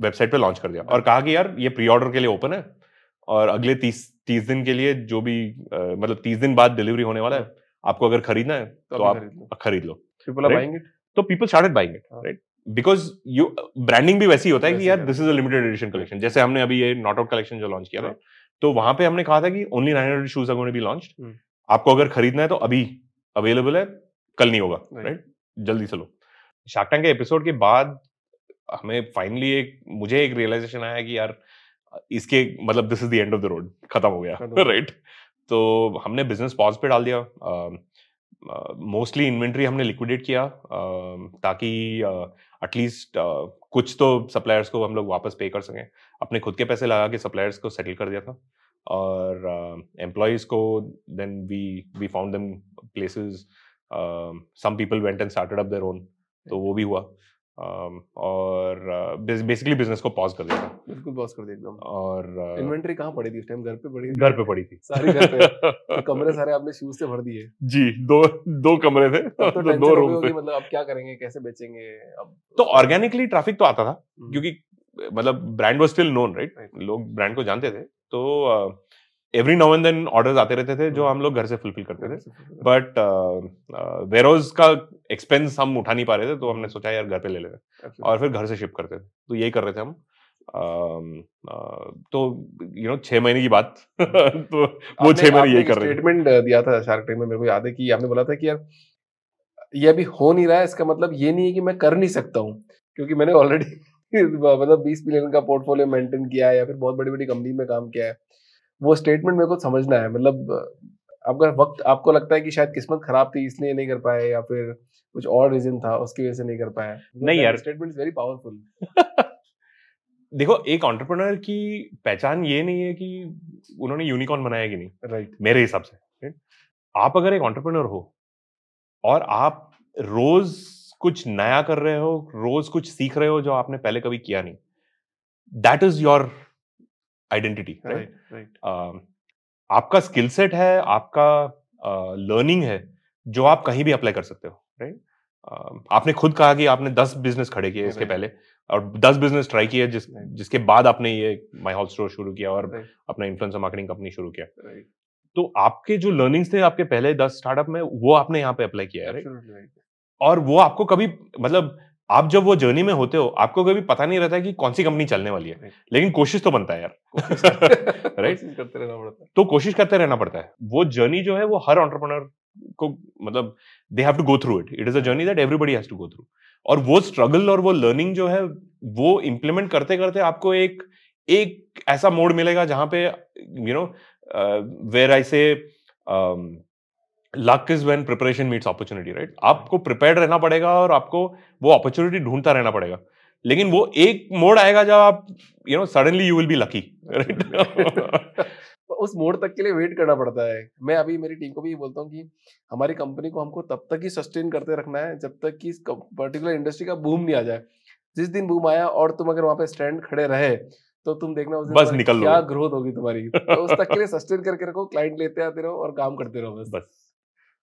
वेबसाइट पे लॉन्च कर दिया right. और कहा कि यार ये प्री ऑर्डर के लिए ओपन है और अगले तीस तीस दिन के लिए जो भी अ, मतलब तीस दिन बाद डिलीवरी होने वाला है आपको अगर खरीदना है तो तो आप खरीद लो Right. बिकॉज़ यू ब्रांडिंग भी वैसी होता है कि यार this is a limited edition collection जैसे हमने अभी ये नॉट आउट कलेक्शन जो लॉन्च किया था। तो वहाँ पे हमने कहा था कि only nine hundred shoes be launch. आपको अगर खरीदना है तो अभी अवेलेबल है कल नहीं होगा राइट जल्दी से लो। शार्क के एपिसोड के बाद हमें फाइनली एक मुझे एक रियलाइजेशन आया कि यार इसके मतलब this is the end of the road खत्म हो गया खत्म हो गया। [LAUGHS] राइट तो हमने बिज़नेस पॉज पे डाल दिया। मोस्टली इन्वेंट्री हमने लिक्विडेट किया ताकि एटलीस्ट कुछ तो सप्लायर्स को हम लोग वापस पे कर सकें। अपने खुद के पैसे लगा के सप्लायर्स को सेटल कर दिया था। और एम्प्लॉयज़ को then we we found them places some people went and started up their own तो वो भी हुआ। और बेसिकली बिज़नेस को पॉज कर दिया था बिल्कुल बॉस कर दिया एकदम। और uh, इन्वेंट्री कहाँ पड़ी थी इस टाइम घर पे पड़ी थी? घर पे पड़ी थी। सारी घर पे? तो [LAUGHS] कमरे सारे आपने शूज़ से भर दिए? जी दो दो कमरे थे तो [LAUGHS] तो दो रूम थे। मतलब अब क्या करेंगे कैसे बेचेंगे अब तो ऑर्गेनिकली ट्रैफ़िक तो आता था हम्म, क्योंकि मतलब brand was still known right लोग ब्रांड को जानते थे तो every now and then orders आते रहते थे जो हम्म। हम लोग घर से फुलफिल करते थे। बट वेरोज का एक्सपेंस हम उठा नहीं पा रहे थे तो हमने सोचा यार घर पे ले लेते और फिर घर से शिप करते थे। तो यही कर रहे थे हम। तो यू नो छह महीने की बात। [LAUGHS] तो वो छह महीने यही कर रहे थे। स्टेटमेंट दिया था शार्क टैंक में मेरे को याद है कि आपने बोला था कि यार ये अभी हो नहीं रहा है इसका मतलब ये नहीं है कि मैं कर नहीं सकता हूँ। क्योंकि मैंने ऑलरेडी [LAUGHS] मतलब बीस मिलियन का पोर्टफोलियो मेंटेन किया है या फिर बहुत बड़ी बड़ी कंपनी में काम किया है। वो स्टेटमेंट मेरे को समझना है मतलब आपका वक्त आपको लगता है कि शायद किस्मत खराब थी इसलिए नहीं कर पाए या फिर कुछ और रीजन था उसकी वजह से नहीं कर पाया नहीं यार। स्टेटमेंट इज़ वेरी पावरफुल देखो एक ऑन्टरप्रनर की पहचान ये नहीं है कि उन्होंने यूनिकॉर्न बनाया कि नहीं राइट right. मेरे हिसाब से right? आप अगर एक ऑन्टरप्रनर हो और आप रोज कुछ नया कर रहे हो रोज कुछ सीख रहे हो जो आपने पहले कभी किया नहीं that is your identity right right आपका स्किल सेट है आपका लर्निंग uh, है जो आप कहीं भी अप्लाई कर सकते हो। Right right? uh, आपने खुद कहा कि आपने दस बिज़नेस खड़े किए इसके Right. पहले और दस बिज़नेस ट्राई किए जिस Right. जिसके बाद आपने ये माई हाउस स्टोर शुरू किया और अपना इन्फ्लुएंसर मार्केटिंग कंपनी शुरू किया। तो आपके जो लर्निंग्स थे आपके पहले दस स्टार्टअप में वो आपने यहाँ पे अप्लाई किया है राइट और वो आपको कभी मतलब आप जब वो जर्नी में होते हो आपको कभी पता नहीं रहता है कि कौन सी कंपनी चलने वाली है। लेकिन कोशिश तो बनता है यार। राइट [LAUGHS] [LAUGHS] करते रहना पड़ता है। तो कोशिश करते रहना पड़ता है। वो जर्नी जो है वो हर ऑन्टरप्रनर को मतलब they have to go through it it is a journey that everybody has to go through और वो स्ट्रगल और वो लर्निंग जो है वो इम्प्लीमेंट करते करते आपको एक एक ऐसा मोड मिलेगा जहाँ पे you know where I say luck is when preparation meets opportunity right आपको प्रिपेयर्ड रहना पड़ेगा और आपको वो अपॉर्चुनिटी ढूंढता रहना पड़ेगा। लेकिन वो एक मोड आएगा जब आप you know suddenly you will be lucky right उस मोड तक के लिए वेट करना पड़ता है। मैं अभी मेरी टीम को भी ये बोलता हूँ कि हमारी कंपनी को हमको तब तक ही सस्टेन करते रखना है जब तक कि पर्टिकुलर इंडस्ट्री का बूम नहीं आ जाए। जिस दिन बूम आया और तुम अगर वहाँ पे स्टैंड खड़े रहे तो तुम देखना उस दिन बस निकल क्या ग्रोथ होगी तुम्हारी। तो उस तक के लिए सस्टेन करके रखो क्लाइंट लेते आते रहो और काम करते रहो बस। बस।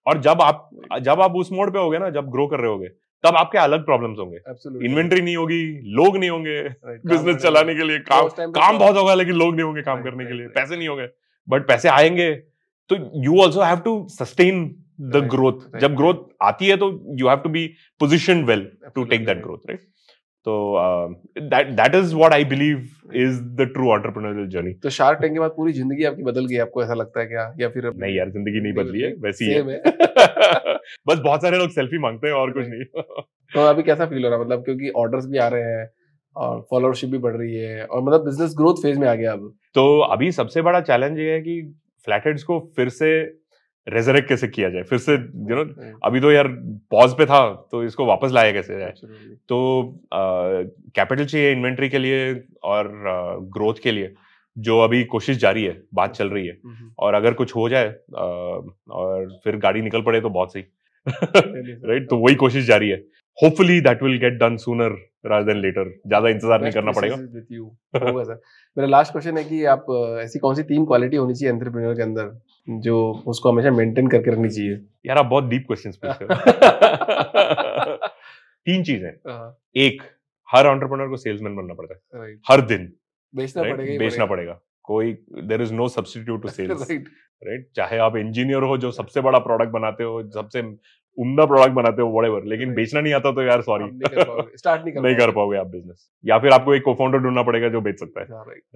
और जब आप जब आप उस मोड पे होगे ना जब ग्रो कर रहे होगे तब आपके अलग प्रॉब्लम्स होंगे। इन्वेंट्री नहीं होगी लोग नहीं होंगे। बिज़नेस [LAUGHS] चलाने के लिए काम काम बहुत होगा लेकिन लोग नहीं होंगे काम करने के लिए। पैसे नहीं होंगे। बट पैसे आएँगे। तो you also have to sustain the growth जब ग्रोथ आती है तो you have to be position well to take that growth right तो that is what I believe is the true entrepreneurial journey तो शार्क टैंक के बाद पूरी ज़िंदगी आपकी बदल गई आपको ऐसा लगता है क्या? या फिर नहीं यार ज़िंदगी नहीं बदली है वैसी है। [LAUGHS] बस बहुत सारे लोग सेल्फी मांगते हैं और कुछ नहीं। [LAUGHS] तो अभी कैसा फील हो रहा है? मतलब क्योंकि ऑर्डर्स भी आ रहे हैं और फॉलोअरशिप भी बढ़ रही है और मतलब बिज़नेस ग्रोथ फ़ेज़ में आ गया अब। तो अभी सबसे बड़ा चैलेंज ये है कि फ्लैटेड्स को फिर से रेजरेक्ट कैसे किया जाए? फिर से यू नो अभी तो यार पॉज पे था तो इसको वापस लाया कैसे जाए? तो कैपिटल चाहिए इन्वेंट्री के लिए और ग्रोथ के लिए जो अभी कोशिश जारी है बात चल रही है। और अगर कुछ हो जाए और फिर गाड़ी निकल पड़े तो बहुत सही। [LAUGHS] राइट तो वही कोशिश जारी है। Hopefully that will get done sooner rather than later ज़्यादा इंतज़ार नहीं करना पड़ेगा। होगा सर। मेरा लास्ट क्वेश्चन है कि आप ऐसी कौन सी तीन क्वालिटी होनी चाहिए एंटरप्रेन्योर के अंदर जो उसको हमेशा मेंटेन करके रखनी चाहिए? यार आप बहुत डीप क्वेश्चंस पूछ रहे हो। [LAUGHS] तीन चीज़ें हाँ। एक हर एंटरप्रेन्योर को सेल्समैन बनना पड़ता है। हर दिन। बेचना पड़ेगा बेचना पड़ेगा। कोई there is no substitute to sales right चाहे आप इंजीनियर हो जो सबसे बड़ा प्रोडक्ट बनाते हो सबसे उमदा प्रोडक्ट बनाते हो वट लेकिन बेचना नहीं आता तो यार सॉरी स्टार्ट नहीं, नहीं कर पाओगे. [LAUGHS] आप बिज़नेस या फिर आपको एक को फाउंडर ढूंढना पड़ेगा जो बेच सकता है.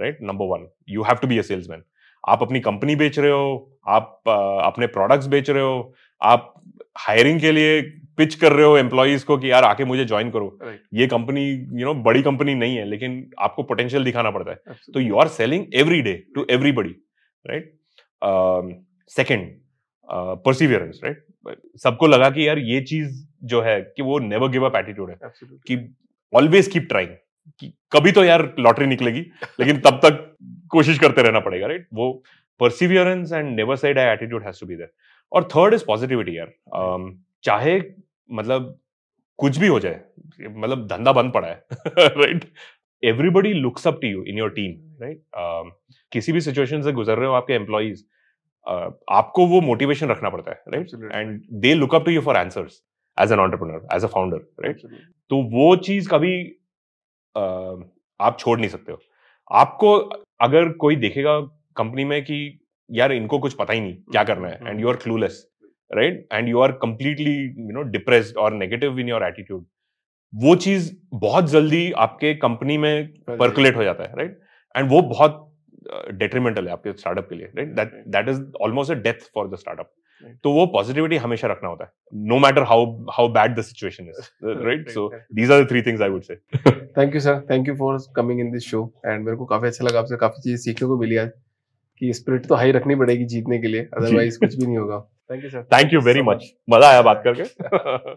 Right number one you have to be a salesman आप अपनी कंपनी बेच रहे हो आप अपने प्रोडक्ट्स बेच रहे हो आप हायरिंग के लिए पिच कर रहे हो एम्प्लॉयज़ को कि यार आके मुझे ज्वाइन करो. ये कंपनी यू नो बड़ी कंपनी नहीं है लेकिन आपको पोटेंशियल दिखाना पड़ता है. तो you are selling every day to everybody right second perseverance right सबको लगा कि यार ये चीज़ जो है कि वो नेवर गिव अप एटीट्यूड है Absolutely. कि ऑलवेज कीप ट्राइंग कि कभी तो यार लॉटरी निकलेगी [LAUGHS] लेकिन तब तक कोशिश करते रहना पड़ेगा राइट वो perseverance and never say die attitude has to be there और थर्ड इज़ पॉजिटिविटी यार um, चाहे मतलब कुछ भी हो जाए मतलब धंधा बंद पड़ा है right everybody looks up to you in your team right किसी भी सिचुएशन से गुजर रहे हो आपके एम्प्लॉयज़ uh, आपको वो मोटिवेशन रखना पड़ता है right and they look up to you for answers as an entrepreneur as a founder right तो वो चीज़ कभी uh, आप छोड़ नहीं सकते हो। आपको अगर कोई देखेगा कंपनी में कि यार इनको कुछ पता ही नहीं क्या करना है and you are clueless right and you are completely you know depressed और नेगेटिव इन योर एटीट्यूड वो चीज़ बहुत जल्दी आपके कंपनी में परकुलेट हो जाता है राइट right? एंड वो बहुत डेट्रीमेंटल है आपके स्टार्टअप के लिए right that that is almost a death for the startup तो वो पॉजिटिविटी हमेशा रखना होता है no matter how how bad the situation is right so these are the three things I would say thank you sir thank you for coming in this show and मेरे को काफ़ी अच्छा लगा आपसे काफ़ी चीज़ सीखने को मिली आज कि स्पिरिट तो हाई रखनी पड़ेगी जीतने के लिए [LAUGHS] अदरवाइज़ कुछ भी नहीं होगा। Thank you sir thank you very much मज़ा आया बात करके। [LAUGHS]